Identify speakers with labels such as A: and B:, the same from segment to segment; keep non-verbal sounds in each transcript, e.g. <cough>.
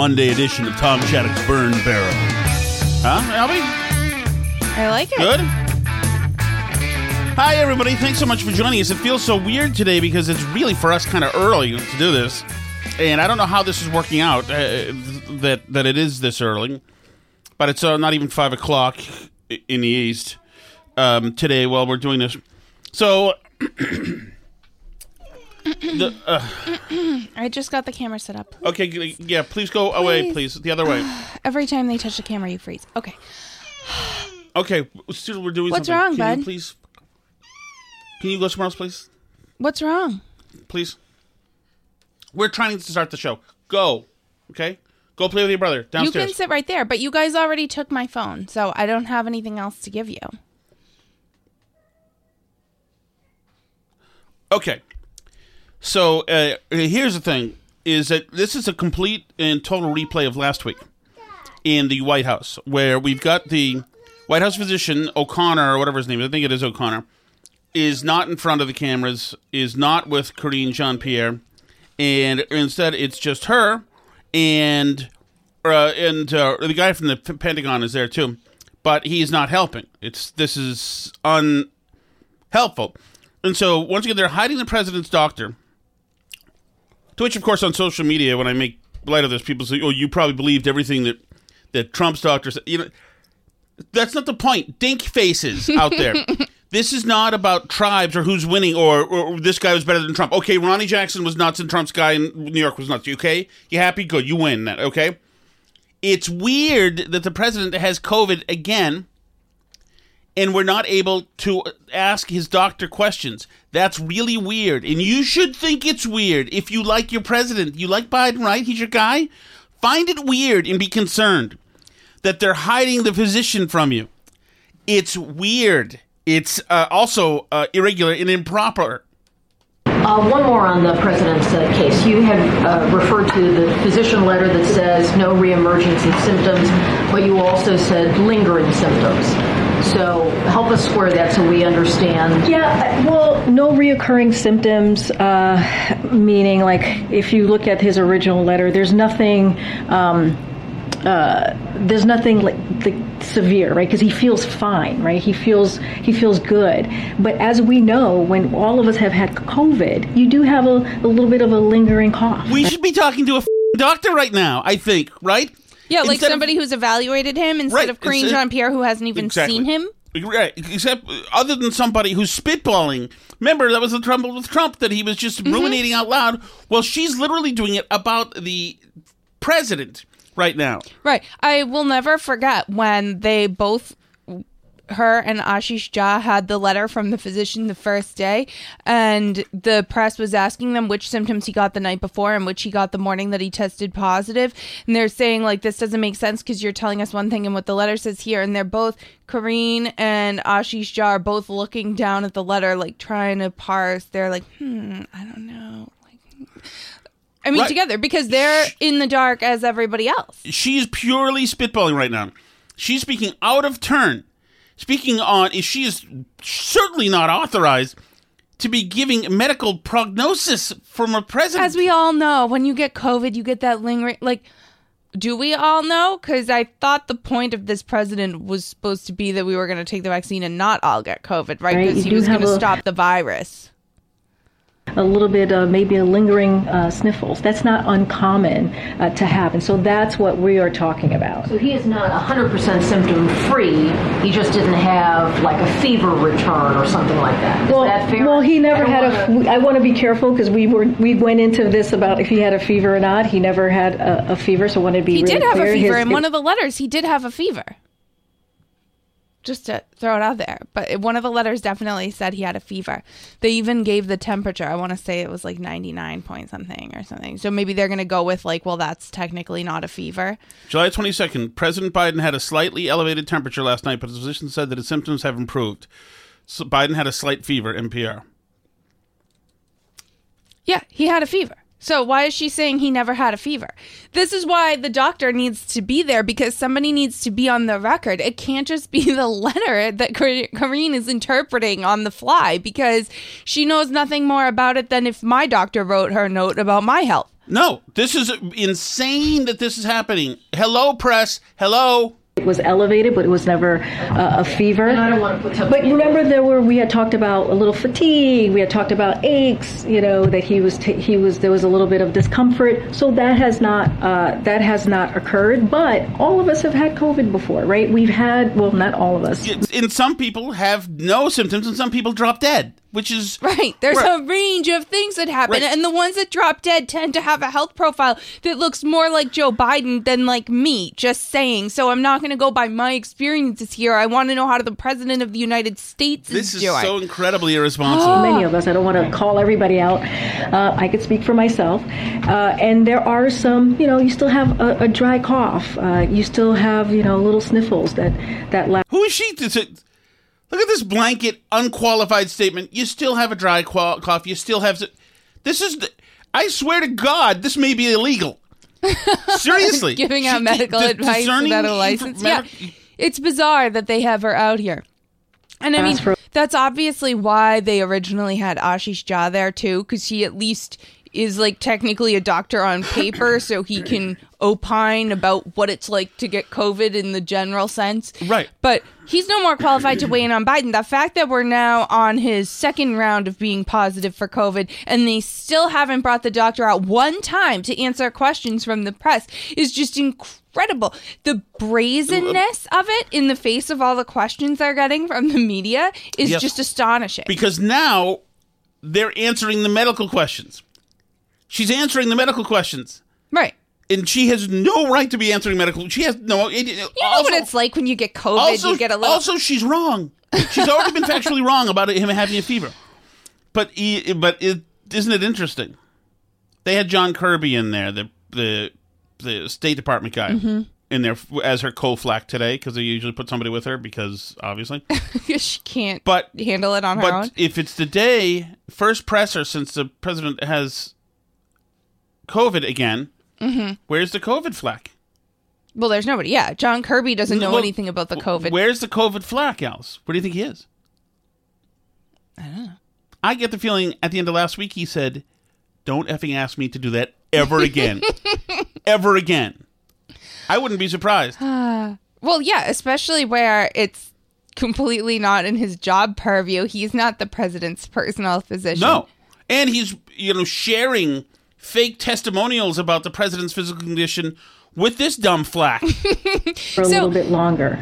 A: Monday edition of Tom Shattuck's Burn Barrel. Huh, Albie?
B: I like it.
A: Good? Hi, everybody. Thanks so much for joining us. It feels so weird today because it's really, for us, kind of early to do this. And I don't know how this is working out, uh, that, that it is this early. But it's uh, not even 5 o'clock in the East um, today while we're doing this. So, <clears throat> the, uh,
B: I just got the camera set up.
A: okay, yeah, please go away, please. The other way. <sighs>
B: Every time they touch the camera, you freeze. Okay.
A: Okay, we're doing
B: What's
A: something.
B: wrong,
A: Can
B: bud?
A: please? Can you go somewhere else, please?
B: What's wrong?
A: Please. We're trying to start the show. Go. Okay? Go play with your brother
B: You can sit right there, but you guys already took my phone, so I don't have anything else to give you.
A: Okay. So uh, here's the thing: is that this is a complete and total replay of last week in the White House, where we've got the White House physician O'Connor or whatever his name is. I think it is O'Connor. Is not in front of the cameras. Is not with Karine Jean Pierre, and instead it's just her and uh, and uh, the guy from the Pentagon is there too, but he's not helping. It's this is unhelpful. And so once again, they're hiding the president's doctor. To which, of course, on social media, when I make light of this, people say, "Oh, you probably believed everything that that Trump's doctor said." You know, that's not the point. Dink faces out there. <laughs> this is not about tribes or who's winning or, or this guy was better than Trump. Okay, Ronnie Jackson was nuts and Trump's guy in New York was nuts. Okay, you happy? Good, you win that. Okay. It's weird that the president has COVID again and we're not able to ask his doctor questions. That's really weird. And you should think it's weird if you like your president. You like Biden, right? He's your guy. Find it weird and be concerned that they're hiding the physician from you. It's weird. It's uh, also uh, irregular and improper.
C: Uh, one more on the president's uh, case. You had uh, referred to the physician letter that says no reemergence in symptoms, but you also said lingering symptoms. So help us square that so we understand.
D: Yeah, well, no reoccurring symptoms, uh, meaning like if you look at his original letter, there's nothing. Um, uh, there's nothing like, like severe, right? Because he feels fine, right? He feels he feels good. But as we know, when all of us have had COVID, you do have a, a little bit of a lingering cough.
A: We should be talking to a f- doctor right now, I think, right?
B: Yeah, like
A: Instead of-
B: somebody who's evaluated him instead
A: Right,
B: of
A: Karine
B: Jean Pierre, who hasn't even
A: Exactly.
B: seen him.
A: Right, except other than somebody who's spitballing. Remember, that was the trouble with Trump that he was just
B: Mm-hmm.
A: ruminating out loud. Well, she's literally doing it about the president right now.
B: Right. I will never forget when they both her and Ashish Jha had the letter from the physician the first day, and the press was asking them which symptoms he got the night before and which he got the morning that he tested positive. And they're saying, like, this doesn't make sense because you're telling us one thing and what the letter says here. And they're both, Karine and Ashish Jha are both looking down at the letter, like, trying to parse. They're like, hmm, I don't know. Like, I mean,
A: Right.
B: together because they're in the dark as everybody else.
A: she's purely spitballing right now. She's speaking out of turn. Speaking on, she is certainly not authorized to be giving medical prognosis from a president.
B: As we all know, when you get COVID, you get that lingering. Like, do we all know? Because I thought the point of this president was supposed to be that we were going to take the vaccine and not all get COVID, right?
D: Right,
B: Because
D: you
B: he was going to stop the virus.
D: A little bit, uh, maybe a lingering uh, sniffles. That's not uncommon uh, to have, and so that's what we are talking about.
C: So he is not 100% symptom free. He just didn't have like a fever return or something like that. Is
D: Well,
C: that fair?
D: well, he never had
C: wanna-
D: a. I want to be careful because we were we went into this about if he had a fever or not. He never had a, a fever, so I want to be
B: He
D: really
B: did have
D: clear.
B: a fever.
D: His-
B: in one of the letters, he did have a fever. Just to throw it out there. But one of the letters definitely said he had a fever. They even gave the temperature. I want to say it was like 99 point something or something. So maybe they're going to go with like, well, that's technically not a fever.
A: July 22nd, President Biden had a slightly elevated temperature last night, but his physician said that his symptoms have improved. So Biden had a slight fever, NPR.
B: Yeah, he had a fever. So why is she saying he never had a fever? This is why the doctor needs to be there because somebody needs to be on the record. It can't just be <laughs> the letter that Karine is interpreting on the fly because she knows nothing more about it than if my doctor wrote her note about my health.
A: No, this is insane that this is happening. Hello, press. Hello.
D: It was elevated, but it was never uh, a fever.
C: And I don't want to put
D: But remember, there were we had talked about a little fatigue. We had talked about aches. You know that he was ta he was there was a little bit of discomfort. So that has not uh, that has not occurred. But all of us have had COVID before, right? We've had well, not all of us.
A: And some people have no symptoms, and some people drop dead, which is
B: Right. There's
A: Right.
B: a range of things that happen.
A: Right.
B: And the ones that drop dead tend to have a health profile that looks more like Joe Biden than like me, just saying. So I'm not going to go by my experiences here. I want to know how the president of the United States
A: This
B: is
A: is so incredibly irresponsible.
D: many of us. I don't want to call everybody out. Uh, I could speak for myself. Uh, and there are some, you know, you still have a, a dry cough. Uh, you still have, you know, little sniffles that that last.
A: Who is she? To, to, look at this blanket, unqualified statement. You still have a dry qua- cough. You still have. This is. the- I swear to God, this may be illegal. <laughs> Seriously,
B: giving out
A: She-
B: medical
A: di-
B: advice without a license.
A: medic-
B: yeah, it's bizarre that they have her out here. And I mean, that's obviously why they originally had Ashish Jha there too, because she at least is like technically a doctor on paper, so he can opine about what it's like to get COVID in the general sense.
A: Right.
B: But he's no more qualified to weigh in on Biden. The fact that we're now on his second round of being positive for COVID and they still haven't brought the doctor out one time to answer questions from the press is just incredible. The brazenness of it in the face of all the questions they're getting from the media is
A: Yes.
B: just astonishing.
A: because now they're answering the medical questions. She's answering the medical questions.
B: right.
A: And she has no right to be answering medical. She has no. It,
B: You know what it's like when you get COVID,
A: also,
B: you get a little
A: also, she's wrong. She's already been factually wrong about him having a fever. But he, but it, isn't it interesting? They had John Kirby in there, the the the State Department guy,
B: Mm-hmm.
A: in there as her co-flack today because they usually put somebody with her because obviously. <laughs>
B: she can't
A: But
B: handle it on her
A: but
B: own.
A: if it's the day first presser since the president has COVID again,
B: Mm-hmm.
A: where's the COVID flack?
B: Well, there's nobody. Yeah, John Kirby doesn't know
A: Well,
B: anything about the COVID.
A: Where's the COVID flack, Alice? Where do you think he is? I don't know. I get the feeling at the end of last week he said, "Don't effing ask me to do that ever again, <laughs> ever again." I wouldn't be surprised. <sighs>
B: Well, yeah, especially where it's completely not in his job purview. He's not the president's personal physician.
A: No, and he's you know sharing fake testimonials about the president's physical condition with this dumb flack. <laughs>
D: for a
B: So-
D: little bit longer.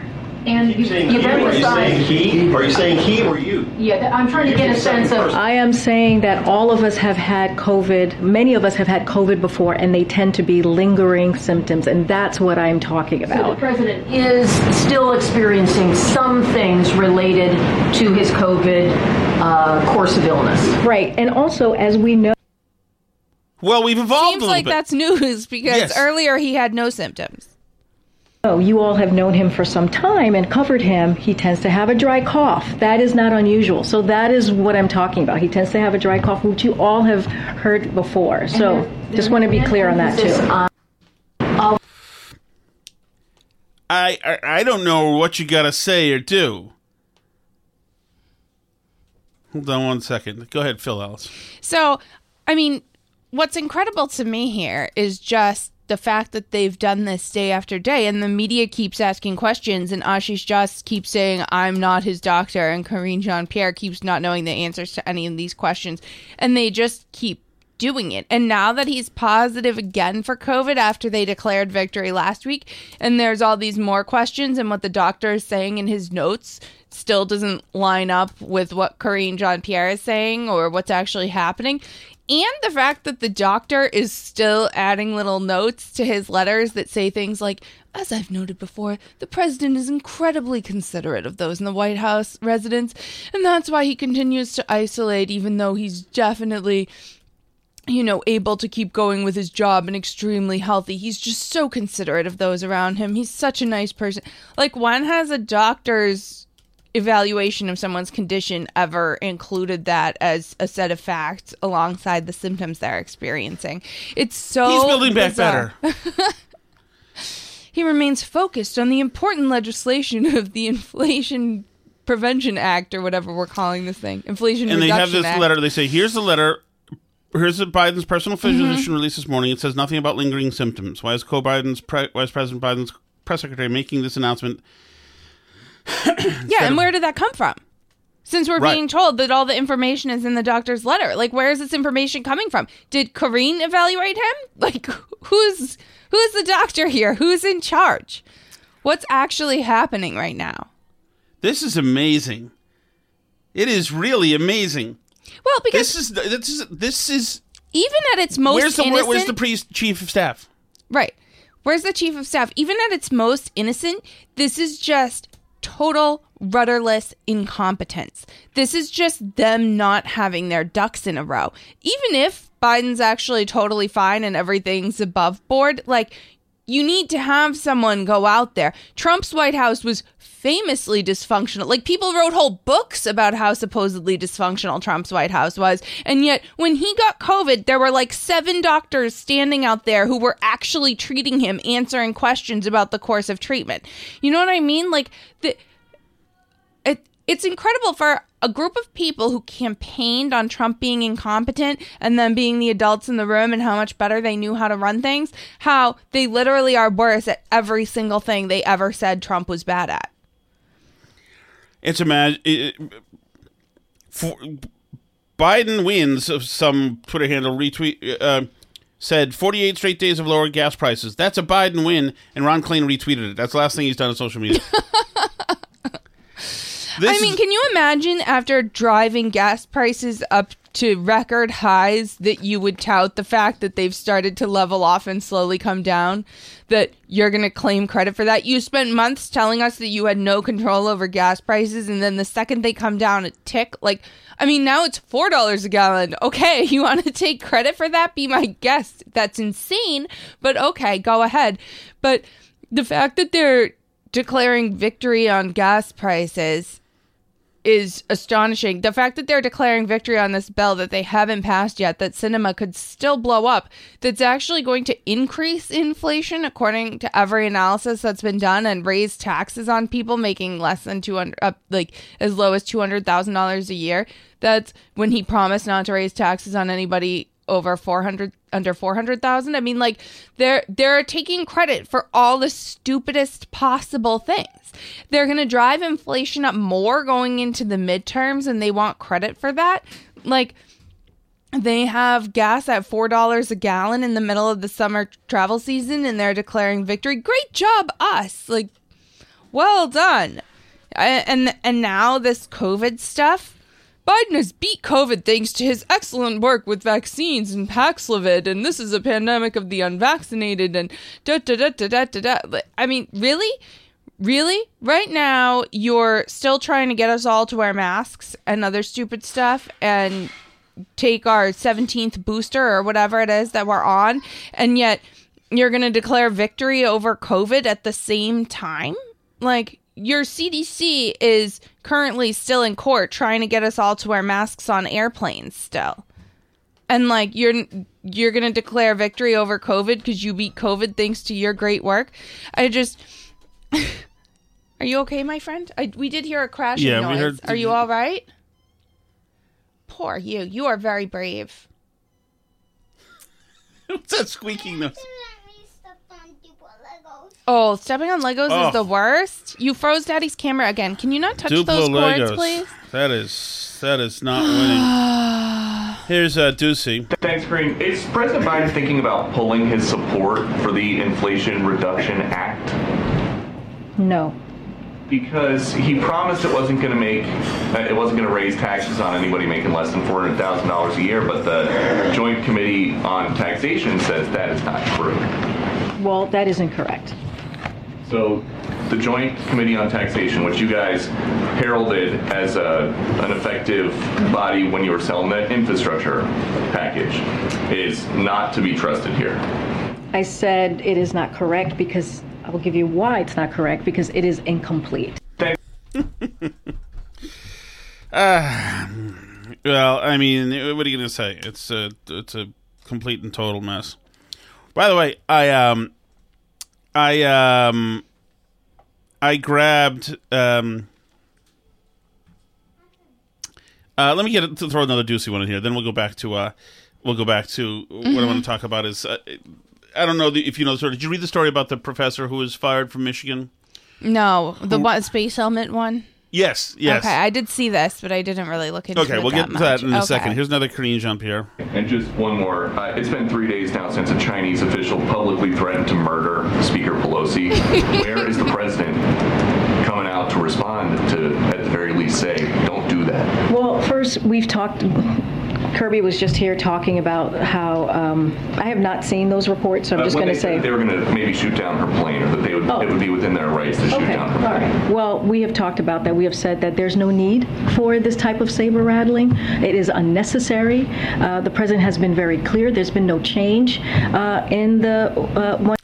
C: And you,
E: saying
C: you
E: he,
C: then
E: are you saying he? Are you saying he or you?
C: Yeah, I'm trying to get a sense of.
D: I am saying that all of us have had COVID. Many of us have had COVID before, and they tend to be lingering symptoms, and that's what I'm talking
C: So the
D: about.
C: president is still experiencing some things related to his COVID uh, course of illness.
D: Right, and also as we know.
A: Well, we've evolved
B: Seems
A: a little
B: like
A: bit.
B: that's news because
A: Yes.
B: earlier he had no symptoms.
D: Oh, you all have known him for some time and covered him. He tends to have a dry cough. That is not unusual. So that is what I'm talking about. He tends to have a dry cough, which you all have heard before. So just want to be clear on that too.
A: I, I I don't know what you got to say or do. Hold on one second. Go ahead, Phil Ellis.
B: So, I mean, what's incredible to me here is just the fact that they've done this day after day, and the media keeps asking questions, and Ashish just keeps saying, I'm not his doctor, and Karine Jean Pierre keeps not knowing the answers to any of these questions, and they just keep doing it. And now that he's positive again for COVID after they declared victory last week, and there's all these more questions, and what the doctor is saying in his notes still doesn't line up with what Karine Jean Pierre is saying or what's actually happening. And the fact that the doctor is still adding little notes to his letters that say things like, as I've noted before, the president is incredibly considerate of those in the White House residence, and that's why he continues to isolate, even though he's definitely you know, able to keep going with his job and extremely healthy. He's just so considerate of those around him. He's such a nice person. Like, one has a doctor's evaluation of someone's condition ever included that as a set of facts alongside the symptoms they're experiencing? It's so
A: He's building back
B: bizarre.
A: better. <laughs>
B: He remains focused on the important legislation of the Inflation Prevention Act or whatever we're calling this thing. Inflation
A: and they have this
B: Act.
A: letter. They say, "Here's the letter. Here's Biden's personal
B: Mm-hmm.
A: physician release this morning. It says nothing about lingering symptoms. Why is co-Biden's pre- Vice President Biden's press secretary making this announcement? <coughs>
B: Yeah, and where did that come from? Since we're
A: Right.
B: being told that all the information is in the doctor's letter, like where is this information coming from? Did Karine evaluate him? <laughs> Like who's who's the doctor here? Who's in charge? What's actually happening right now?
A: This is amazing. It is really amazing.
B: Well, because
A: This is this is this is
B: even at its most
A: where's the
B: innocent,
A: where's the pre- chief of staff?
B: Right. Where's the chief of staff? Even at its most innocent, this is just total rudderless incompetence. This is just them not having their ducks in a row. Even if Biden's actually totally fine and everything's above board, like you need to have someone go out there. Trump's White House was famously dysfunctional. Like people wrote whole books about how supposedly dysfunctional Trump's White House was. And yet when he got COVID, there were like seven doctors standing out there who were actually treating him, answering questions about the course of treatment. You know what I mean? Like the it, it's incredible for a group of people who campaigned on Trump being incompetent and then being the adults in the room and how much better they knew how to run things, how they literally are worse at every single thing they ever said Trump was bad at.
A: It's imagine for Biden wins. uh, Some Twitter handle retweet uh, said 48 straight days of lower gas prices. That's a Biden win, and Ron Klain retweeted it. That's the last thing he's done on social media. <laughs> This
B: I mean,
A: is-
B: can you imagine after driving gas prices up to record highs that you would tout the fact that they've started to level off and slowly come down? That you're going to claim credit for that? You spent months telling us that you had no control over gas prices, and then the second they come down a tick, like, I mean, now it's $4 a gallon. Okay, <laughs> you want to take credit for that? Be my guest. That's insane, but okay, go ahead. But the fact that they're declaring victory on gas prices is astonishing. The fact that they're declaring victory on this bill that they haven't passed yet, that Sinema could still blow up, that's actually going to increase inflation according to every analysis that's been done and raise taxes on people making less than 200 up like as low as $200,000 a year. That's when he promised not to raise taxes on anybody over 400 under 400,000 I mean like they're they're taking credit for all the stupidest possible things. They're going to drive inflation up more going into the midterms and they want credit for that. Like they have gas at $4 a gallon in the middle of the summer travel season and they're declaring victory. Great job us. Like Well done. And and now this COVID stuff. Biden has beat COVID thanks to his excellent work with vaccines and Paxlovid, and this is a pandemic of the unvaccinated and da da da da da da da. I mean, really? Really? Right now, you're still trying to get us all to wear masks and other stupid stuff and take our 17th booster or whatever it is that we're on, and yet you're going to declare victory over COVID at the same time? Like, your CDC is currently still in court trying to get us all to wear masks on airplanes still. And like you're you're going to declare victory over COVID cuz you beat COVID thanks to your great work. I just <laughs> Are you okay, my friend? I, we did hear a crashing
A: Yeah,
B: noise.
A: we heard-
B: Are you all right? Poor you. You are very brave. <laughs>
A: What's that squeaking noise?
B: Oh, stepping on Legos
A: Oh.
B: is the worst. You froze Daddy's camera again. Can you not touch
A: Duplo
B: those cords,
A: Legos.
B: please?
A: That is that is not winning. <sighs> Here's uh, Doocy.
F: Thanks, Green. Is President Biden thinking about pulling his support for the Inflation Reduction Act?
D: No.
F: Because he promised it wasn't going to make, uh, it wasn't going to raise taxes on anybody making less than four hundred thousand dollars a year. But the Joint Committee on Taxation says that is not true.
D: Well, that is incorrect.
F: So the Joint Committee on Taxation, which you guys heralded as a, an effective body when you were selling that infrastructure package, is not to be trusted here.
D: I said it is not correct because I will give you why it's not correct because it is incomplete.
F: Thank <laughs>
A: Well, I mean, what are you going to say? It's a it's a complete and total mess. By the way, I um I um I grabbed um uh let me get to throw another Doocy one in here. Then we'll go back to uh we'll go back to what I want to talk about is uh, I don't know if you know the story. Did you read the story about the professor who was fired from Michigan?
B: No, the one space helmet one.
A: Yes, yes.
B: Okay, I did see this, but I didn't really look into
A: Okay,
B: it Okay,
A: we'll get
B: that
A: to that
B: much.
A: in a
B: Okay.
A: second. Here's another Korean jump here.
F: And just one more. Uh, it's been three days now since a Chinese official publicly threatened to murder Speaker Pelosi. <laughs> Where is the president coming out to respond to, at the very least, say, don't do that?
D: Well, first, we've talked. Kirby was just here talking about how um, I have not seen those reports, so I'm
F: Uh,
D: just
F: when
D: going
F: they
D: to say.
F: they were going to maybe shoot down her plane, or that they would,
D: Oh.
F: it would be within their rights to shoot
D: Okay,
F: down
D: all
F: her plane.
D: right. Well, we have talked about that. We have said that there's no need for this type of saber rattling. It is unnecessary. Uh, the president has been very clear. There's been no change uh, in the uh, one.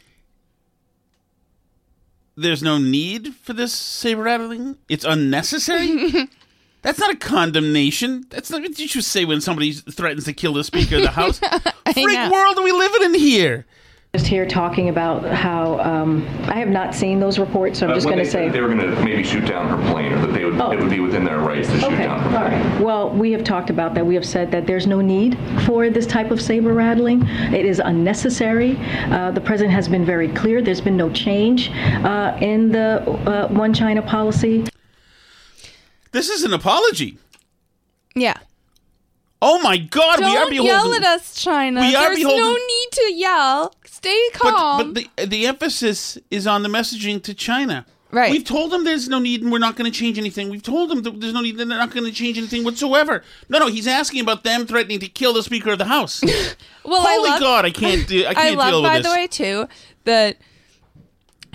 A: there's no need for this saber rattling. It's unnecessary. <laughs> That's not a condemnation. That's not what you should say when somebody threatens to kill the Speaker of the <laughs> House. Freak
B: know.
A: world are we living in here?
D: Just here talking about how um, I have not seen those reports, so I'm
F: Uh,
D: just going to say.
F: they were going to maybe shoot down her plane, or that they would,
D: Oh.
F: it would be within their rights to shoot down her plane.
D: right. Well, we have talked about that. We have said that there's no need for this type of saber rattling. It is unnecessary. Uh, the president has been very clear. There's been no change uh, in the uh, one China policy.
A: This is an apology.
B: Yeah.
A: Oh my God, we are
B: Don't
A: beholden.
B: yell at us, China.
A: We are
B: There's no need to yell. Stay calm.
A: But, but the uh, the emphasis is on the messaging to China.
B: Right.
A: We've told them there's no need and we're not going to change anything. We've told them that there's no need and they're not going to change anything whatsoever. No, no, he's asking about them threatening to kill the Speaker of the House. <laughs>
B: well,
A: Holy
B: I love,
A: God, I can't do. I
B: I
A: can't
B: love,
A: deal with
B: by
A: this.
B: the way, too, that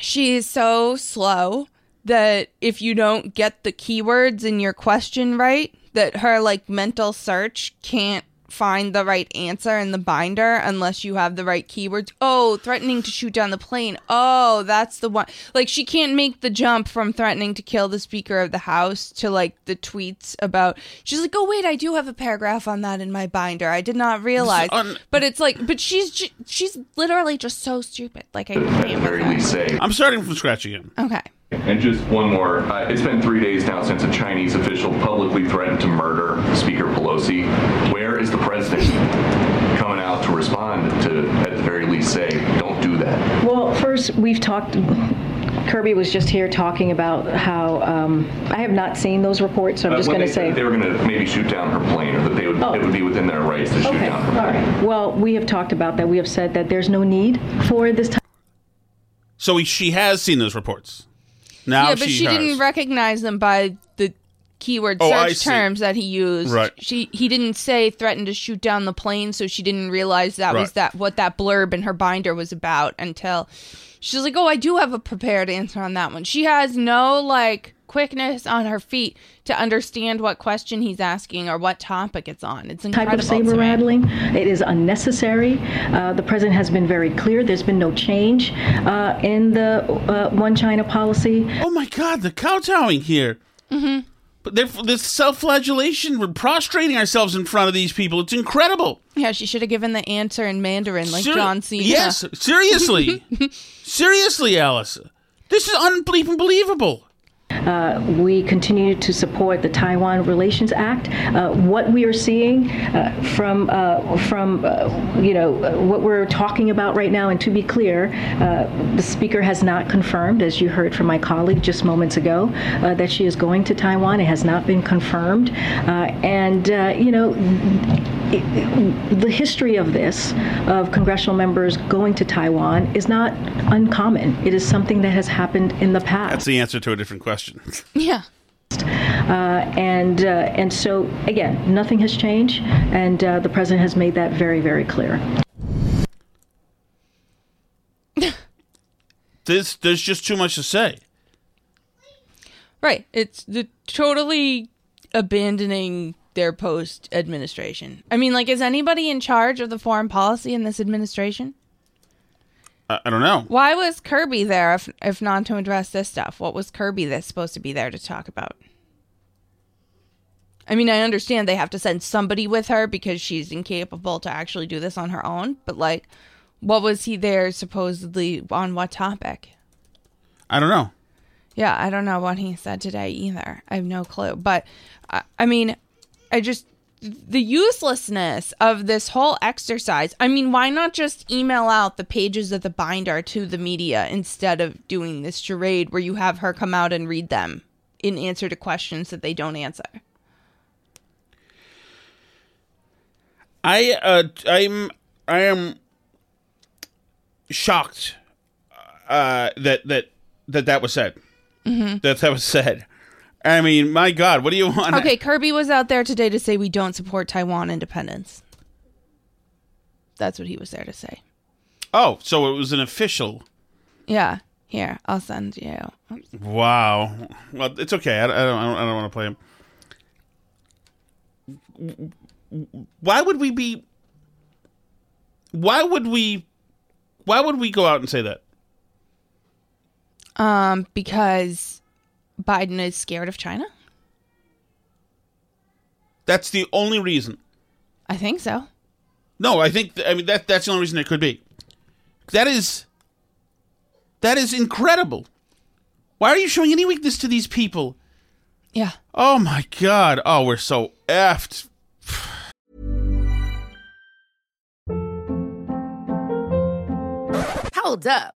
B: she is so slow that if you don't get the keywords in your question right, that her like mental search can't find the right answer in the binder unless you have the right keywords. Oh, threatening to shoot down the plane. Oh, that's the one. Like she can't make the jump from threatening to kill the speaker of the house to like the tweets about She's like, "Oh, wait, I do have a paragraph on that in my binder. I did not realize."
A: un-
B: but it's like but she's she's literally just so stupid. Like I can't with
F: very
B: her.
F: least, say,
A: I'm starting from scratch again.
B: Okay.
F: And just one more. Uh, it's been three days now since a Chinese official publicly threatened to murder Speaker Pelosi. Where is the president coming out to respond to, at the very least, say, don't do that?
D: Well, first, we've talked. Kirby was just here talking about how um, I have not seen those reports, so I'm
F: Uh,
D: just going to say.
F: they were going to maybe shoot down her plane, or that they would,
D: Oh.
F: it would be within their rights to shoot
D: Okay,
F: down
D: all
F: her plane.
D: right. Well, we have talked about that. We have said that there's no need for this type.
A: So she has seen those reports. Now
B: yeah, but she,
A: has.
B: didn't recognize them by the keyword
A: Oh,
B: search terms that he used.
A: Right.
B: She he didn't say threatened to shoot down the plane, so she didn't realize that was that what that blurb in her binder was about until she's like, "Oh, I do have a prepared answer on that one." She has no like quickness on her feet to understand what question he's asking or what topic it's on. It's incredible.
D: type of saber rattling. It is unnecessary. Uh, the president has been very clear. There's been no change uh, in the uh, one China policy.
A: Oh my God, the kowtowing here. Mm-hmm. But this self-flagellation, we're prostrating ourselves in front of these people. It's incredible.
B: Yeah, she should have given the answer in Mandarin like
A: Ser-
B: John Cena.
A: Yes, seriously, <laughs> seriously, Alice. This is unbelievable.
D: Uh, we continue to support the Taiwan Relations Act. Uh, what we are seeing uh, from from you know what we're talking about right now, and to be clear, the speaker has not confirmed, as you heard from my colleague just moments ago, that she is going to Taiwan. It has not been confirmed, and you know. it- it- the history of this, of congressional members going to Taiwan, is not uncommon. It is something that has happened in the past.
A: That's the answer to a different question. <laughs>
B: Yeah.
D: Uh, and uh, and so again, nothing has changed, and uh, the president has made that very very clear. <laughs>
A: This there's just too much to say.
B: Right. It's the totally abandoning their post administration. I mean, like, is anybody in charge of the foreign policy in this administration?
A: I, I don't know.
B: Why was Kirby there if if not to address this stuff? What was Kirby that's supposed to be there to talk about? I mean, I understand they have to send somebody with her because she's incapable to actually do this on her own, but like what was he there supposedly on what topic?
A: I don't know.
B: Yeah, I don't know what he said today either. I have no clue. But I, I mean, I just the uselessness of this whole exercise. I mean, why not just email out the pages of the binder to the media instead of doing this charade where you have her come out and read them in answer to questions that they don't answer?
A: I uh, I'm I am shocked uh, that that that that was said. Mm-hmm. That that was said. I mean, my God, what do you want?
B: Okay, Kirby was out there today to say we don't support Taiwan independence. That's what he was there to say.
A: Oh, so it was an official.
B: Yeah. Here, I'll send you.
A: Wow. Well, it's okay. I, I don't. I don't, I don't want to play him. Why would we be? Why would we? Why would we go out and say that?
B: Um, because Biden is scared of China.
A: That's the only reason.
B: I think so.
A: No, I think. I mean that. That's the only reason it could be. That is. That is incredible. Why are you showing any weakness to these people?
B: Yeah.
A: Oh my god. Oh, we're so effed.
G: Hold up.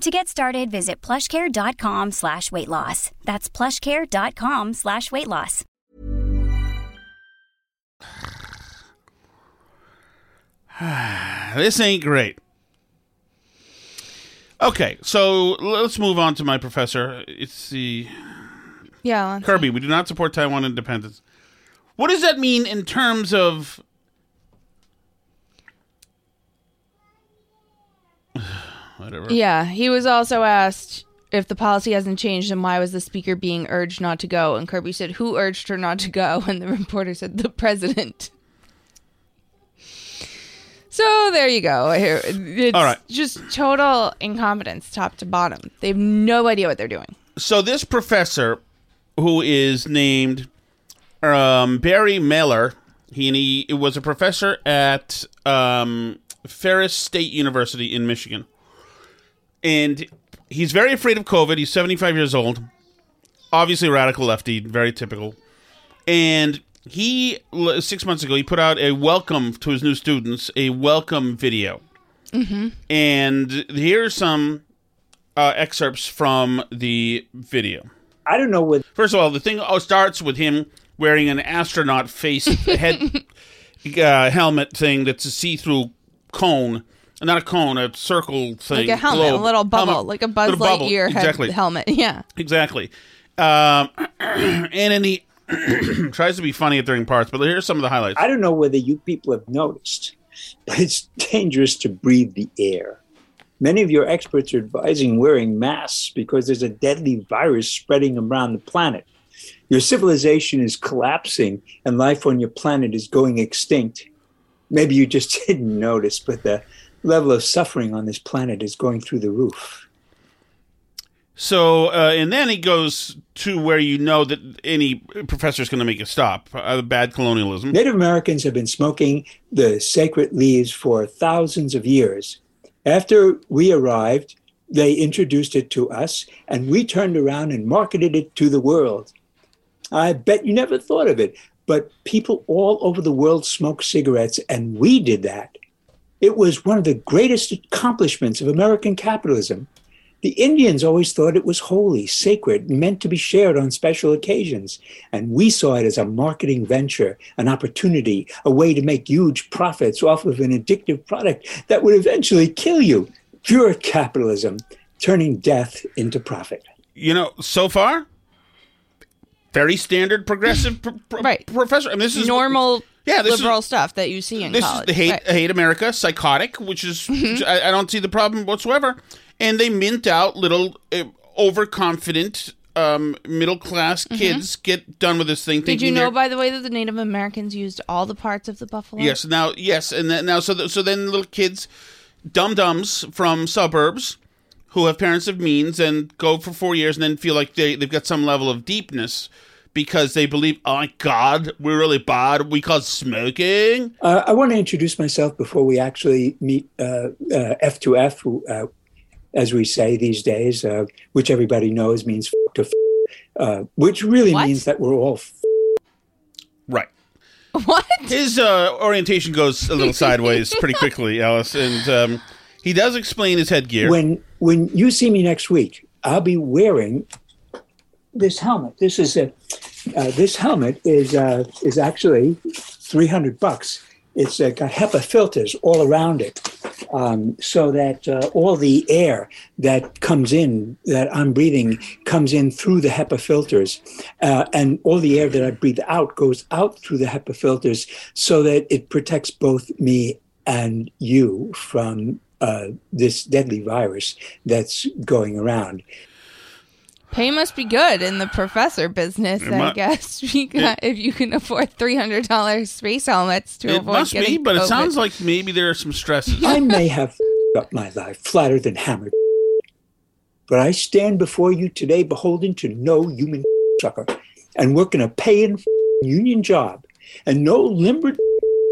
H: To get started, visit plushcare.com slash weight loss. That's plushcare.com slash weight loss. <sighs>
A: This ain't great. Okay, so let's move on to my professor. It's the
B: Yeah. let's-
A: Kirby. We do not support Taiwan independence. What does that mean in terms of? Whatever.
B: Yeah. He was also asked if the policy hasn't changed, then why was the speaker being urged not to go? And Kirby said, "Who urged her not to go?" <laughs> And the reporter said, "The president." So there you go. It's
A: All right.
B: just total incompetence, top to bottom. They have no idea what they're doing.
A: So this professor, who is named um, Barry Miller, he, and he was a professor at um, Ferris State University in Michigan, and he's very afraid of COVID. He's seventy five years old, obviously a radical lefty, very typical, and. He six months ago he put out a welcome to his new students, a welcome video,
B: Mm-hmm.
A: and here's some uh, excerpts from the video.
I: I don't know what.
A: First of all, the thing oh, starts with him wearing an astronaut face head <laughs> uh, helmet thing that's a see-through cone, not a cone, a circle thing,
B: Like a helmet,
A: globe.
B: a little bubble,
A: Helmet,
B: like a Buzz Lightyear head
A: exactly.
B: helmet. <laughs> Yeah.
A: Exactly. Um, <clears throat> and then he <clears throat> tries to be funny during parts, but here's some of the highlights.
I: I don't know whether you people have noticed, but it's dangerous to breathe the air. Many of your experts are advising wearing masks because there's a deadly virus spreading around the planet. Your civilization is collapsing and life on your planet is going extinct. Maybe you just <laughs> didn't notice, but the level of suffering on this planet is going through the roof.
A: So, uh, and then he goes to where you know that any professor is going to make a stop. Uh, bad colonialism.
I: Native Americans have been smoking the sacred leaves for thousands of years. After we arrived, they introduced it to us, and we turned around and marketed it to the world. I bet you never thought of it, but people all over the world smoke cigarettes, and we did that. It was one of the greatest accomplishments of American capitalism. The Indians always thought it was holy, sacred, meant to be shared on special occasions. And we saw it as a marketing venture, an opportunity, a way to make huge profits off of an addictive product that would eventually kill you. Pure capitalism, turning death into profit.
A: You know, so far, very standard progressive pr- pr-
B: Right.
A: professor. I mean, this is
B: Normal
A: Yeah, this is-
B: liberal stuff that you see in
A: this
B: college.
A: is the hate
B: Right. Mm-hmm.
A: hate America, psychotic, which is which I, I don't see the problem whatsoever. And they mint out little uh, overconfident um, middle class kids get done with this thing.
B: Mm-hmm. Did you know, by the way, that the Native Americans used all the parts of the buffalo?
A: Yes, now yes, and then, now so th- so then little kids, dum dums from suburbs, who have parents of means and go for four years and then feel like they they've got some level of deepness because they believe, oh my God, we're really bad. We cause smoking.
I: Uh, I want to introduce myself before we actually meet uh, uh, F2F, who, uh, as we say these days, uh, which everybody knows means f- to f- uh, which really
B: What?
I: means that we're all f-
A: Right.
B: What?
A: His uh, orientation goes a little <laughs> sideways pretty quickly, Alice, and um, he does explain his headgear.
I: When when you see me next week, I'll be wearing this helmet. This is a uh, this helmet is uh, is actually three hundred bucks. It's uh, got HEPA filters all around it, um, so that uh, all the air that comes in that I'm breathing comes in through the HEPA filters, uh, and all the air that I breathe out goes out through the HEPA filters, so that it protects both me and you from uh, this deadly virus that's going around.
B: Pay must be good in the professor business,
A: It
B: I
A: mu-
B: guess. <laughs> Because if you can afford three hundred dollars space helmets to
A: it
B: avoid
A: must
B: getting
A: be, but it sounds like maybe there are some stresses.
I: I may have <laughs> up my life flatter than hammered, but I stand before you today beholden to no human <laughs> sucker and working a paying union job. And no limber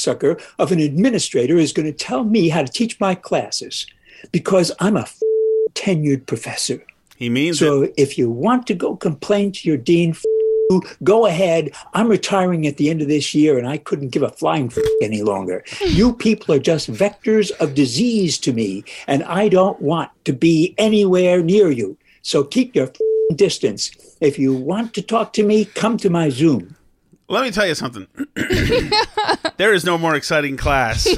I: sucker of an administrator is going to tell me how to teach my classes because I'm a tenured professor.
A: He means
I: So
A: it.
I: if you want to go complain to your dean, you, go ahead. I'm retiring at the end of this year and I couldn't give a flying f- any longer. You people are just vectors of disease to me and I don't want to be anywhere near you. So keep your distance. If you want to talk to me, come to my Zoom.
A: Let me tell you something. <coughs> there is no more exciting class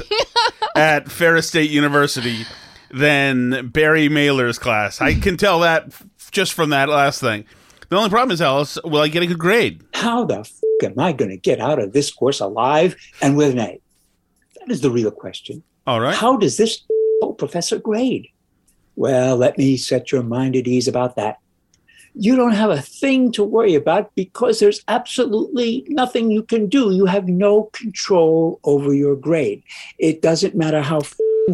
A: at Ferris State University than Barry Mehler's class. I can tell that f- just from that last thing. The only problem is, Alice, will I get a good grade?
I: How the f- am I going to get out of this course alive and with an A? That is the real question.
A: All right.
I: How does this professor grade? Well, let me set your mind at ease about that. you don't have a thing to worry about because there's absolutely nothing you can do. You have no control over your grade. It doesn't matter how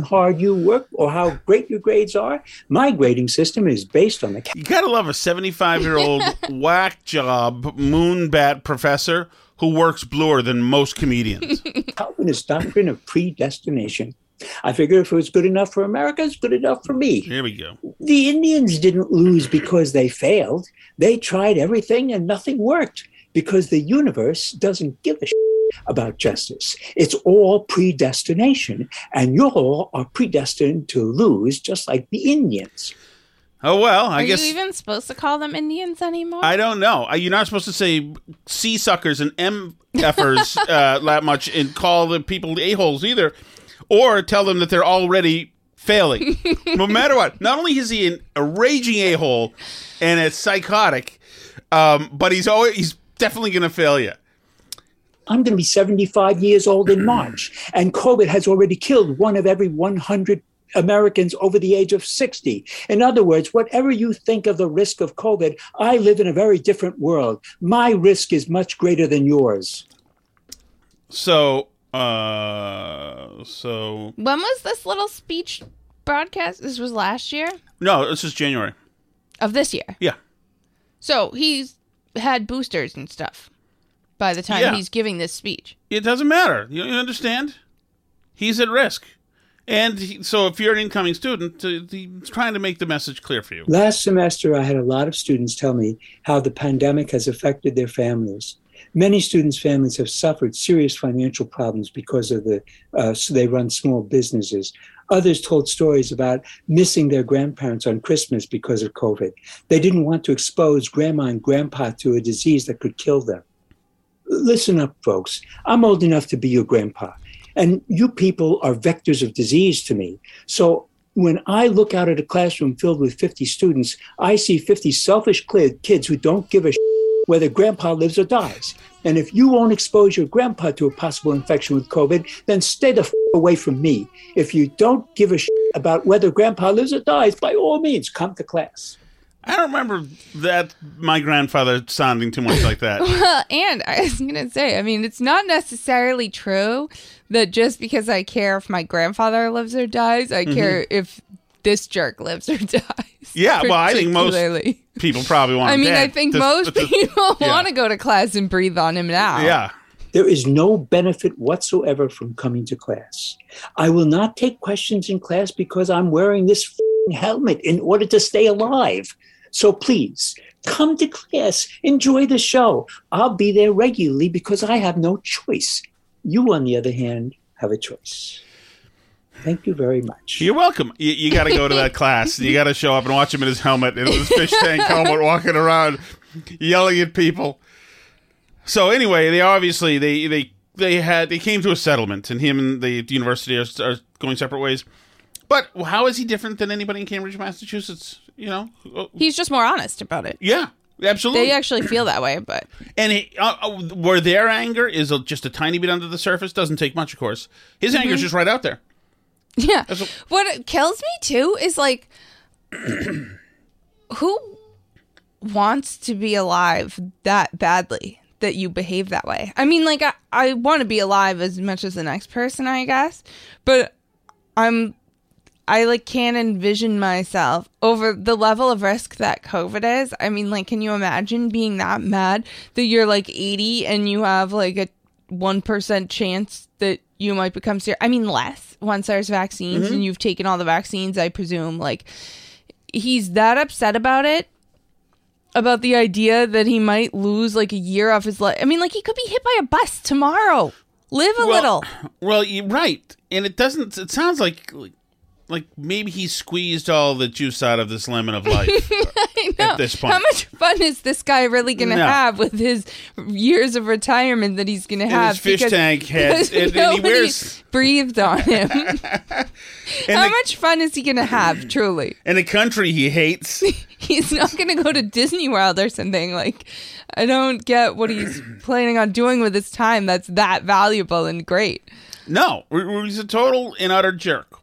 I: hard you work or how great your grades are. My grading system is based on the
A: You gotta love a 75 year old <laughs> whack job moonbat professor who works bluer than most comedians.
I: Calvinist doctrine of predestination. I figure if it was good enough for America, it's good enough for me.
A: Here we go.
I: The Indians didn't lose because they failed. They tried everything and nothing worked because the universe doesn't give a shit about justice. It's all predestination, and you all are predestined to lose just like the Indians.
A: Oh, well, I
B: Are
A: guess.
B: Are you even supposed to call them Indians anymore?
A: I don't know. Uh, You're not supposed to say C suckers and M effers <laughs> uh, that much and call the people a-holes either, or tell them that they're already failing. <laughs> no matter what. Not only is he an, a raging a-hole and a psychotic, um, but he's always he's definitely going to fail you.
I: I'm going to be 75 years old in <clears throat> March, and COVID has already killed one of every 100 Americans over the age of 60. In other words, whatever you think of the risk of COVID, I live in a very different world. My risk is much greater than yours.
A: So, uh, so
B: When was this little speech broadcast? This was last year
A: no, this is January.
B: of this year.
A: Yeah.
B: So he's had boosters and stuff by the time
A: Yeah.
B: he's giving this speech.
A: It doesn't matter. You, you understand? He's at risk. And he, so if you're an incoming student, uh, he's trying to make the message clear for you.
I: Last semester, I had a lot of students tell me how the pandemic has affected their families. Many students' families have suffered serious financial problems because of the, uh, so they run small businesses. Others told stories about missing their grandparents on Christmas because of COVID. They didn't want to expose grandma and grandpa to a disease that could kill them. Listen up, folks. I'm old enough to be your grandpa, and you people are vectors of disease to me. So when I look out at a classroom filled with 50 students, I see 50 selfish kids who don't give a sh- whether grandpa lives or dies. And if you won't expose your grandpa to a possible infection with COVID, then stay the f- away from me. If you don't give a sh- about whether grandpa lives or dies, by all means, come to class.
A: I don't remember that my grandfather sounding too much like that. <laughs>
B: Well, and I was gonna say, I mean, it's not necessarily true that just because I care if my grandfather lives or dies, I mm-hmm. care if this jerk lives or <laughs> dies.
A: Yeah, well, I think most people probably want.
B: I mean, I think
A: Just-
B: most <laughs>
A: just-
B: people
A: yeah.
B: want to go to class and breathe on him now.
A: Yeah.
I: There is no benefit whatsoever from coming to class. I will not take questions in class because I'm wearing this f***ing helmet in order to stay alive. So please come to class, enjoy the show. I'll be there regularly because I have no choice. You, on the other hand, have a choice. Thank you very much.
A: You're welcome. You, you got to go to that <laughs> class. You got to show up and watch him in his helmet, in his fish tank helmet, walking around, yelling at people. So anyway, they obviously they they they had they came to a settlement, and him and the, the university are, are going separate ways. But how is he different than anybody in Cambridge, Massachusetts? You know, Uh,
B: He's just more honest about it.
A: yeah, absolutely.
B: They actually feel that way, but
A: And he, uh, uh, where their anger is just a tiny bit under the surface, doesn't take much, of course. His anger is
B: Mhm.
A: just right out there.
B: Yeah.
A: That's what-
B: What kills me too is like, <clears throat> who wants to be alive that badly that you behave that way? I mean, like, I, I want to be alive as much as the next person, I guess, but I'm, I like can't envision myself over the level of risk that COVID is. I mean, like, can you imagine being that mad that you're like 80 and you have like a 1% chance that you might become serious. I mean, less once there's vaccines
A: Mhm.
B: and you've taken all the vaccines, I presume. Like, he's that upset about it, about the idea that he might lose like a year off his life. I mean, like, he could be hit by a bus tomorrow. Live a
A: Well-
B: little.
A: Well, you're right, and it doesn't. It sounds like like maybe he squeezed all the juice out of this lemon of life <laughs> at this point.
B: How much fun is this guy really going to
A: No.
B: have with his years of retirement that he's going to have?
A: his fish
B: because-
A: tank <laughs> head,
B: because
A: and- and he
B: nobody
A: wears-
B: breathed on him. <laughs>
A: And
B: How
A: the-
B: much fun is he going to have, truly?
A: in a country he hates.
B: He's not going to go to Disney World or something. Like, I don't get what he's <clears throat> planning on doing with his time that's that valuable and great.
A: No, he's a total and utter jerk.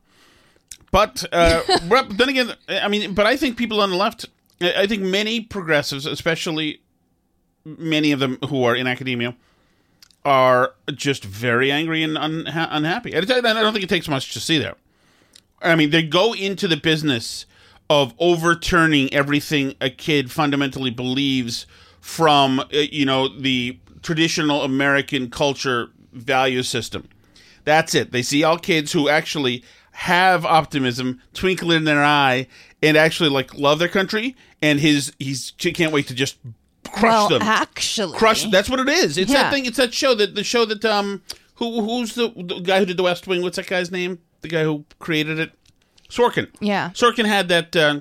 A: But uh, <laughs> but then again, I mean, but I think people on the left I think many progressives, especially many of them who are in academia, are just very angry and unha- unhappy. I I don't think it takes much to see that. I mean, they go into the business of overturning everything a kid fundamentally believes from, uh, you know, the traditional American culture value system. That's it. They see all kids who actually have optimism twinkle in their eye and actually like love their country and his he's he can't wait to just crush
B: well,
A: them.
B: actually,
A: Crush. That's what it is. It's
B: Yeah.
A: that thing. It's that show that the show that um who who's the, the guy who did the West Wing? What's that guy's name? The guy who created it, Sorkin.
B: Yeah.
A: Sorkin had that uh,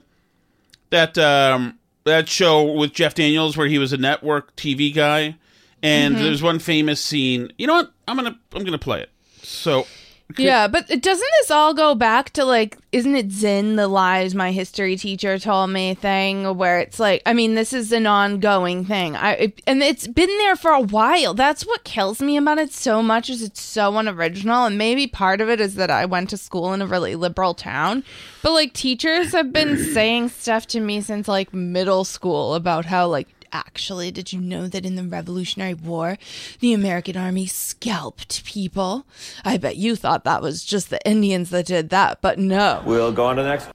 A: that um that show with Jeff Daniels where he was a network TV guy, and
B: Mhm.
A: there's one famous scene. You know what? I'm gonna I'm gonna play it. So <laughs>
B: Yeah, but doesn't this all go back to like, isn't it Zen the lies my history teacher told me thing, where it's like, I mean, this is an ongoing thing. I it, and it's been there for a while. That's what kills me about it so much is it's so unoriginal, and maybe part of it is that I went to school in a really liberal town, but like teachers have been saying stuff to me since like middle school about how like. Actually, did you know that in the Revolutionary War, the American army scalped people? I bet you thought that was just the Indians that did that, but no.
E: We'll go on to the next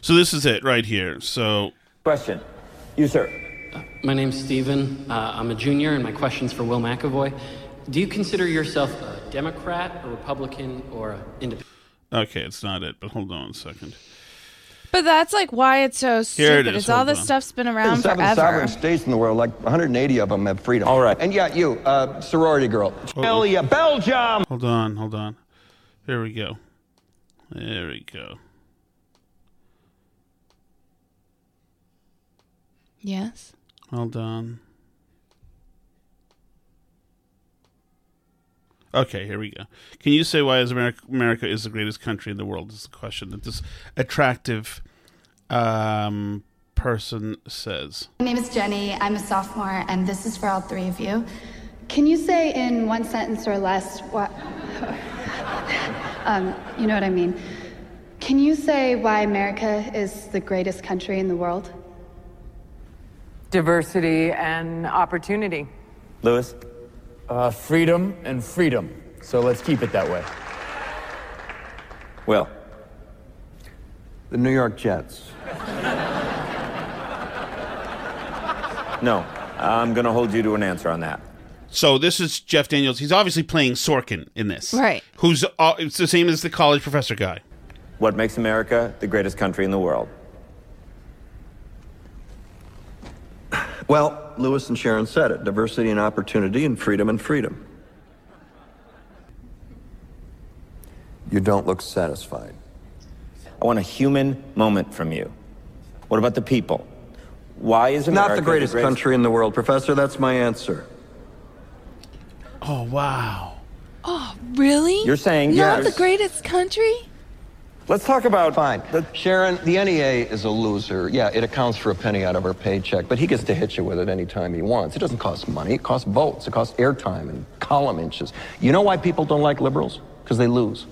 A: So this is it right here. So
E: question. You, sir.
J: My name's Steven. Uh, I'm a junior, and my question's for Will McAvoy. Do you consider yourself a Democrat, a Republican, or an independent?
A: okay, it's not it, but hold on a second.
B: But that's like why it's so
A: Here it
B: stupid.
A: is,
B: It's all this stuff's been
K: There's
B: around
K: seven
B: forever.
K: sovereign states in the world, like 180 of them have freedom. All right. And yeah, you, uh, sorority girl. Australia, Belgium.
A: Hold on, hold on. Here we go. There we go.
B: Yes.
A: Hold on. Okay, here we go. Can you say why is America, America is the greatest country in the world? Is the question that this attractive um, person says.
L: My name is Jenny. I'm a sophomore, and this is for all three of you. Can you say in one sentence or less what? <laughs> um, you know what I mean. Can you say why America is the greatest country in the world?
M: Diversity and opportunity.
E: Lewis?
N: Uh, freedom and freedom. So let's keep it that way.
E: Well,
K: The New York Jets.
E: No. I'm going to hold you to an answer on that.
A: So this is Jeff Daniels. He's obviously playing Sorkin in this,
L: Right.
A: Who's uh, it's the same as the college professor guy.
E: What makes America the greatest country in the world?
K: Well, Lewis and Sharon said it diversity and opportunity, and freedom and freedom. You don't look satisfied.
E: I want a human moment from you. What about the people? Why is America
K: Not the greatest country in the world, Professor. That's my answer.
A: Oh wow!
B: Oh, really?
K: You're saying
B: not
K: yes.
B: the greatest country?
K: Let's talk about fine. The, Sharon, the NEA is a loser. Yeah, it accounts for a penny out of our paycheck, but he gets to hit you with it anytime he wants. It doesn't cost money. It costs votes. It costs airtime and column inches. You know why people don't like liberals? Because they lose.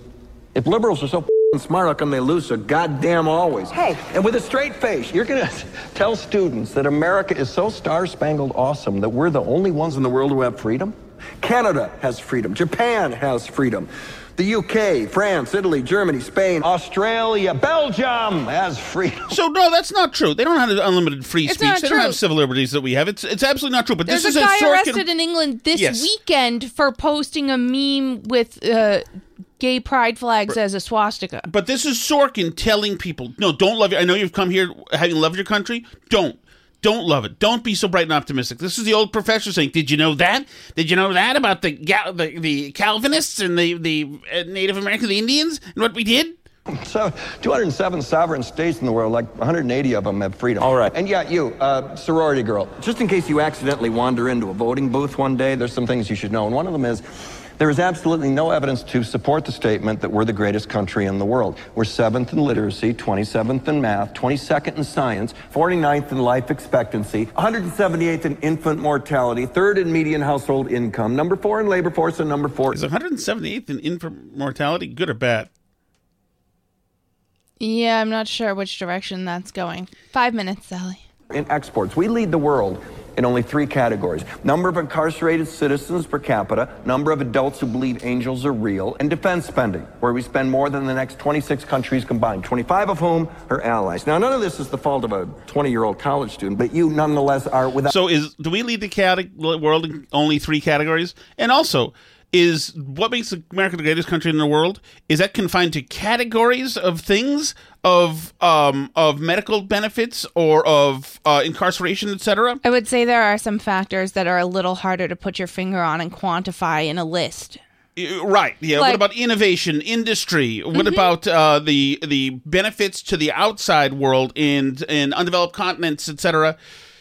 K: If liberals are so f***ing smart, how come they lose so goddamn always? Hey. And with a straight face, you're gonna <laughs> tell students that America is so star-spangled awesome that we're the only ones in the world who have freedom? Canada has freedom. Japan has freedom. The UK, France, Italy, Germany, Spain, Australia, Belgium has freedom. <laughs>
A: So no, that's not true. They don't have unlimited free
B: It's
A: speech.
B: not
A: They don't have civil liberties that we have. It's it's absolutely not true. But
B: There's
A: this
B: a
A: is
B: guy
A: Sorkin.
B: arrested in England this
A: Yes.
B: weekend for posting a meme with uh, gay pride flags as a swastika.
A: But this is Sorkin telling people, no, don't love it. I know you've come here having loved your country. Don't. Don't love it. Don't be so bright and optimistic. This is the old professor saying, "Did you know that? Did you know that about the Gal- the, the Calvinists and the the uh, Native American the Indians and what we did?"
K: So, 207 sovereign states in the world, like 180 of them have freedom. All right. And yeah, you, uh, sorority girl, just in case you accidentally wander into a voting booth one day, there's some things you should know. And one of them is there is absolutely no evidence to support the statement that we're the greatest country in the world. We're seventh in literacy, 27th in math, 22nd in science, 49th in life expectancy, 178th in infant mortality, third in median household income, number four in labor force, and number four.
A: Is 178th in infant mortality good or bad?
B: Yeah, I'm not sure which direction that's going. Five minutes, Sally.
K: In exports, we lead the world in only three categories number of incarcerated citizens per capita, number of adults who believe angels are real, and defense spending, where we spend more than the next 26 countries combined, 25 of whom are allies. Now, none of this is the fault of a 20 year old college student, but you nonetheless are without.
A: So is do we lead the cate- world in only three categories? And also, is what makes America the greatest country in the world? Is that confined to categories of things of um of medical benefits or of uh, incarceration, etc.?
B: I would say there are some factors that are a little harder to put your finger on and quantify in a list.
A: Right. Yeah.
B: Like-
A: what about innovation, industry? What
B: Mhm.
A: about uh, the the benefits to the outside world in in undeveloped continents, etc.?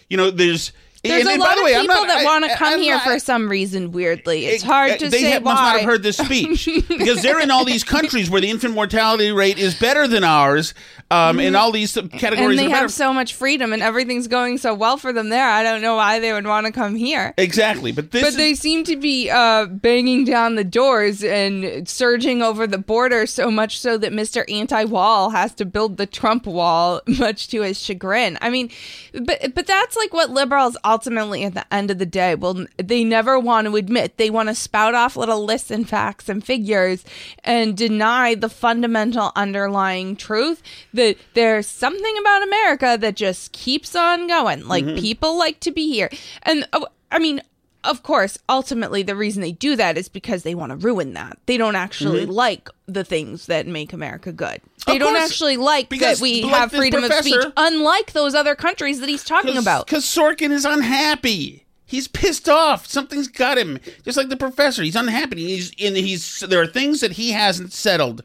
A: You know, there's.
B: There's
A: and,
B: a lot of
A: way,
B: people
A: not,
B: that want to come
A: I'm
B: here
A: not-
B: for some reason. Weirdly, it's hard to
A: they
B: say
A: have,
B: why.
A: must not have heard this speech <laughs> because they're in all these countries where the infant mortality rate is better than ours, um, and all these categories
B: Mm-hmm. and they have so much freedom, and everything's going so well for them there. I don't know why they would want to come here.
A: exactly, but this
B: but
A: is,
B: they seem to be uh, banging down the doors and surging over the border so much so that Mr. Anti-Wall has to build the Trump wall, <laughs> much to his chagrin. I mean, but but that's like what liberals ultimately, at the end of the day, will they never want to admit. They want to spout off little lists and facts and figures and deny the fundamental underlying truth that there's something about America that just keeps on going. Like
A: Mm-hmm.
O: Mhm.
B: people like to be here, and uh, I mean of course, ultimately, the reason they do that is because they want to ruin that. They don't actually
A: Mhm.
B: like the things that make America good. They
A: Of
B: don't
A: course,
B: actually like that we
A: like
B: have freedom of speech, unlike those other countries that he's talking about.
A: Because Sorkin is unhappy. He's pissed off. Something's got him. Just like the professor, he's unhappy. He's in. He's there are things that he hasn't settled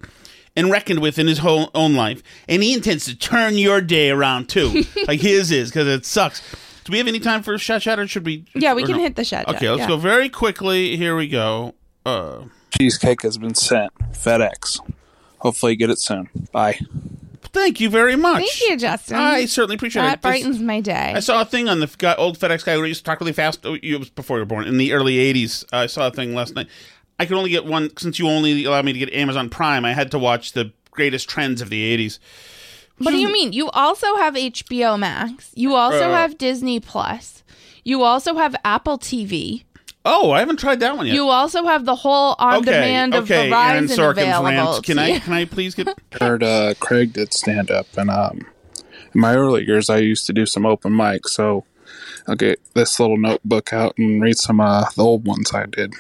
A: and reckoned with in his whole own life, and he intends to turn your day around too, <laughs> like his is, because it sucks. Do we have any time for a shot shot, or should we?
B: Yeah, we can
A: no?
B: hit the shot.
A: Okay, let's
B: yeah.
A: go very quickly. Here we go. Uh,
P: Cheesecake has been sent. FedEx. Hopefully, get it soon. Bye.
A: thank you very much.
B: Thank you, Justin.
A: I certainly appreciate
B: that
A: it. This-
B: brightens my day.
A: I saw a thing on the guy, old FedEx guy who used to talk really fast. Oh, It was before you were born, in the early '80s. I saw a thing last night. I could only get one since you only allowed me to get Amazon Prime. I had to watch the greatest trends of the '80s.
B: What do you mean? You also have HBO Max. You also
A: Uh,
B: have Disney Plus. You also have Apple TV.
A: Oh, I haven't tried that one yet.
B: You also have the whole on demand of
A: okay, Aaron
B: Verizon
A: Sorkin's
B: available.
A: rant. Can
B: to
A: I?
B: you.
A: Can I please get? <laughs>
P: Heard uh, Craig did stand up, and um, in my early years, I used to do some open mic. So I'll get this little notebook out and read some uh, the old ones I did.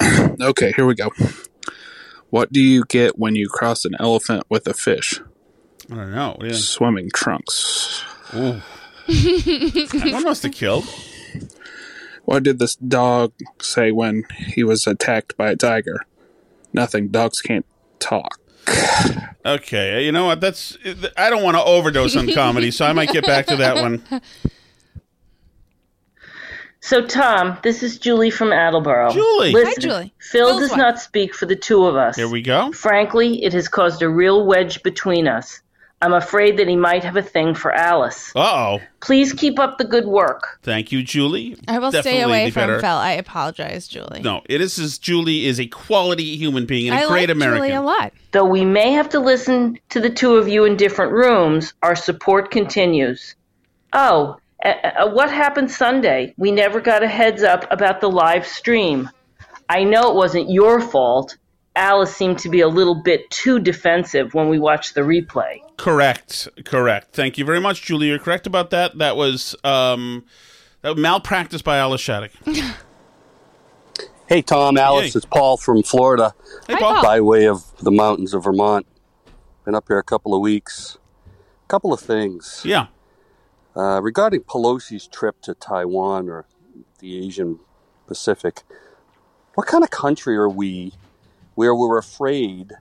P: <coughs> okay, here we go. What do you get when you cross an elephant with a fish?
A: I don't know. What do you think?
P: Swimming trunks.
A: Ooh. that <laughs> one must have killed.
P: What did this dog say when he was attacked by a tiger? Nothing. Dogs can't talk.
A: Okay, you know what? That's. I don't want to overdose on comedy, so I might get back to that one. <laughs>
O: So, Tom, this is Julie from Attleboro.
A: Julie.
O: Listen,
B: Hi, Julie.
O: Phil
B: Phil's
O: does
B: one.
O: not speak for the two of us.
A: Here we go.
O: Frankly, it has caused a real wedge between us. I'm afraid that he might have a thing for Alice.
A: Uh oh.
O: Please keep up the good work.
A: Thank you, Julie.
B: I will stay
A: Definitely
B: away
A: be
B: from
A: better.
B: Phil. I apologize, Julie.
A: No, it is. is Julie is a quality human being and a
B: I
A: great
B: like
A: American.
B: Julie a lot.
O: Though we may have to listen to the two of you in different rooms, our support continues. Oh, uh, uh, what happened Sunday? We never got a heads up about the live stream. I know it wasn't your fault. Alice seemed to be a little bit too defensive when we watched the replay.
A: Correct. Correct. Thank you very much, Julie. You're correct about that. That was um, that malpractice by Alice Shattuck. <laughs>
Q: Hey, Tom, Alice,
A: Hey.
Q: it's Paul from Florida.
A: Hey, Paul.
Q: By way of the mountains of Vermont. Been up here a couple of weeks. A Couple of things.
A: Yeah.
Q: Uh, regarding Pelosi's trip to Taiwan or the Asian Pacific, what kind of country are we where we're afraid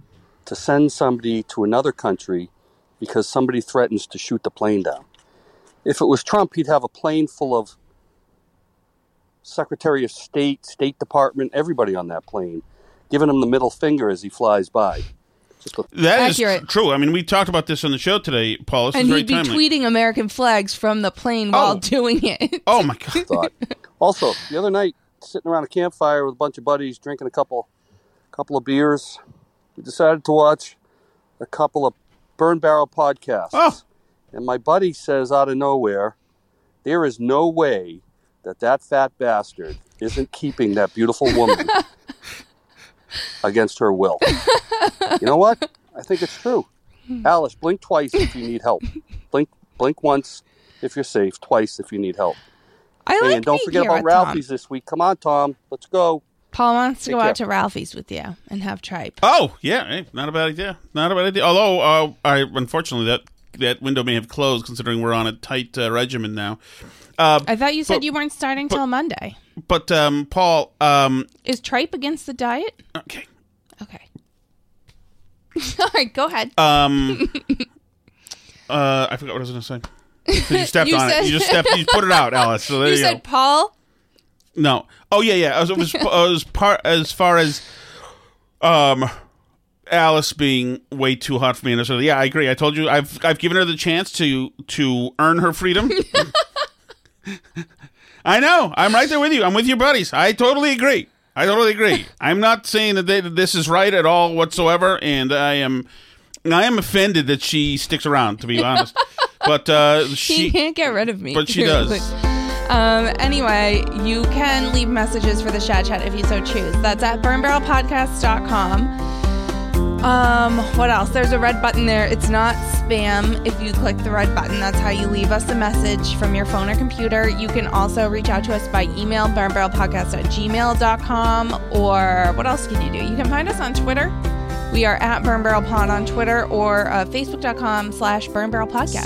Q: to send somebody to another country because somebody threatens to shoot the plane down? If it was Trump, he'd have a plane full of Secretary of State, State Department, everybody on that plane, giving him the middle finger as he flies by. Just a
A: That is
B: Accurate.
A: true. I mean, we talked about this on the show today, Paul. This
B: and
A: is
B: he'd be
A: timely.
B: tweeting American flags from the plane while oh. doing it.
A: Oh my god!
Q: thought. Also, the other night, sitting around a campfire with a bunch of buddies, drinking a couple, couple of beers, we decided to watch a couple of Burn Barrel podcasts.
A: Oh.
Q: And my buddy says out of nowhere, there is no way that that fat bastard isn't keeping that beautiful woman <laughs> against her will. You know what? I think it's true. Alice, blink twice if you need help. Blink, blink once if you're safe. Twice if you need help.
B: I like
Q: and don't forget about
B: with Tom.
Q: Ralphie's this week. Come on, Tom. Let's go.
B: Paul wants to
Q: Take
B: go
Q: care.
B: out to Ralphie's with you and have tripe.
A: Oh yeah, hey, not a bad idea. Not a bad idea. Although, uh, I unfortunately that that window may have closed considering we're on a tight uh, regimen now. Uh,
B: I thought you said
A: but-
B: you weren't starting till Monday.
A: But um, Paul, um,
B: Is tripe against the diet?
A: Okay.
B: Okay. <laughs> All right, go ahead.
A: um, <laughs> uh, I forgot what I was going to say. 'Cause <laughs> You stepped
B: You
A: on
B: said-
A: it. You just stepped. You put it out, Alice. So there
B: you
A: you,
B: said Paul.
A: No. Oh yeah, yeah. As, was, <laughs> it part as far as um. Alice being way too hot for me, and so yeah, I agree. I told you, I've I've given her the chance to to earn her freedom. <laughs> I know. I'm right there with you. I'm with your buddies. I totally agree. I totally agree. <laughs> I'm not saying that, they, that this is right at all whatsoever, and I am I am offended that she sticks around. To be honest, but uh,
B: She
A: she
B: can't get rid of me.
A: But she does.
B: Um, anyway, you can leave messages for the Shad Chat if you so choose. That's at burnbarrelpodcast.com. Um, what else? There's a red button there. It's not spam. If you click the red button, that's how you leave us a message from your phone or computer. You can also reach out to us by email, burnbarrelpodcast at gmail.com. Or what else can you do? You can find us on Twitter. We are at Burn Barrel Pod on Twitter or uh, facebook.com slash Burn Barrel Podcast.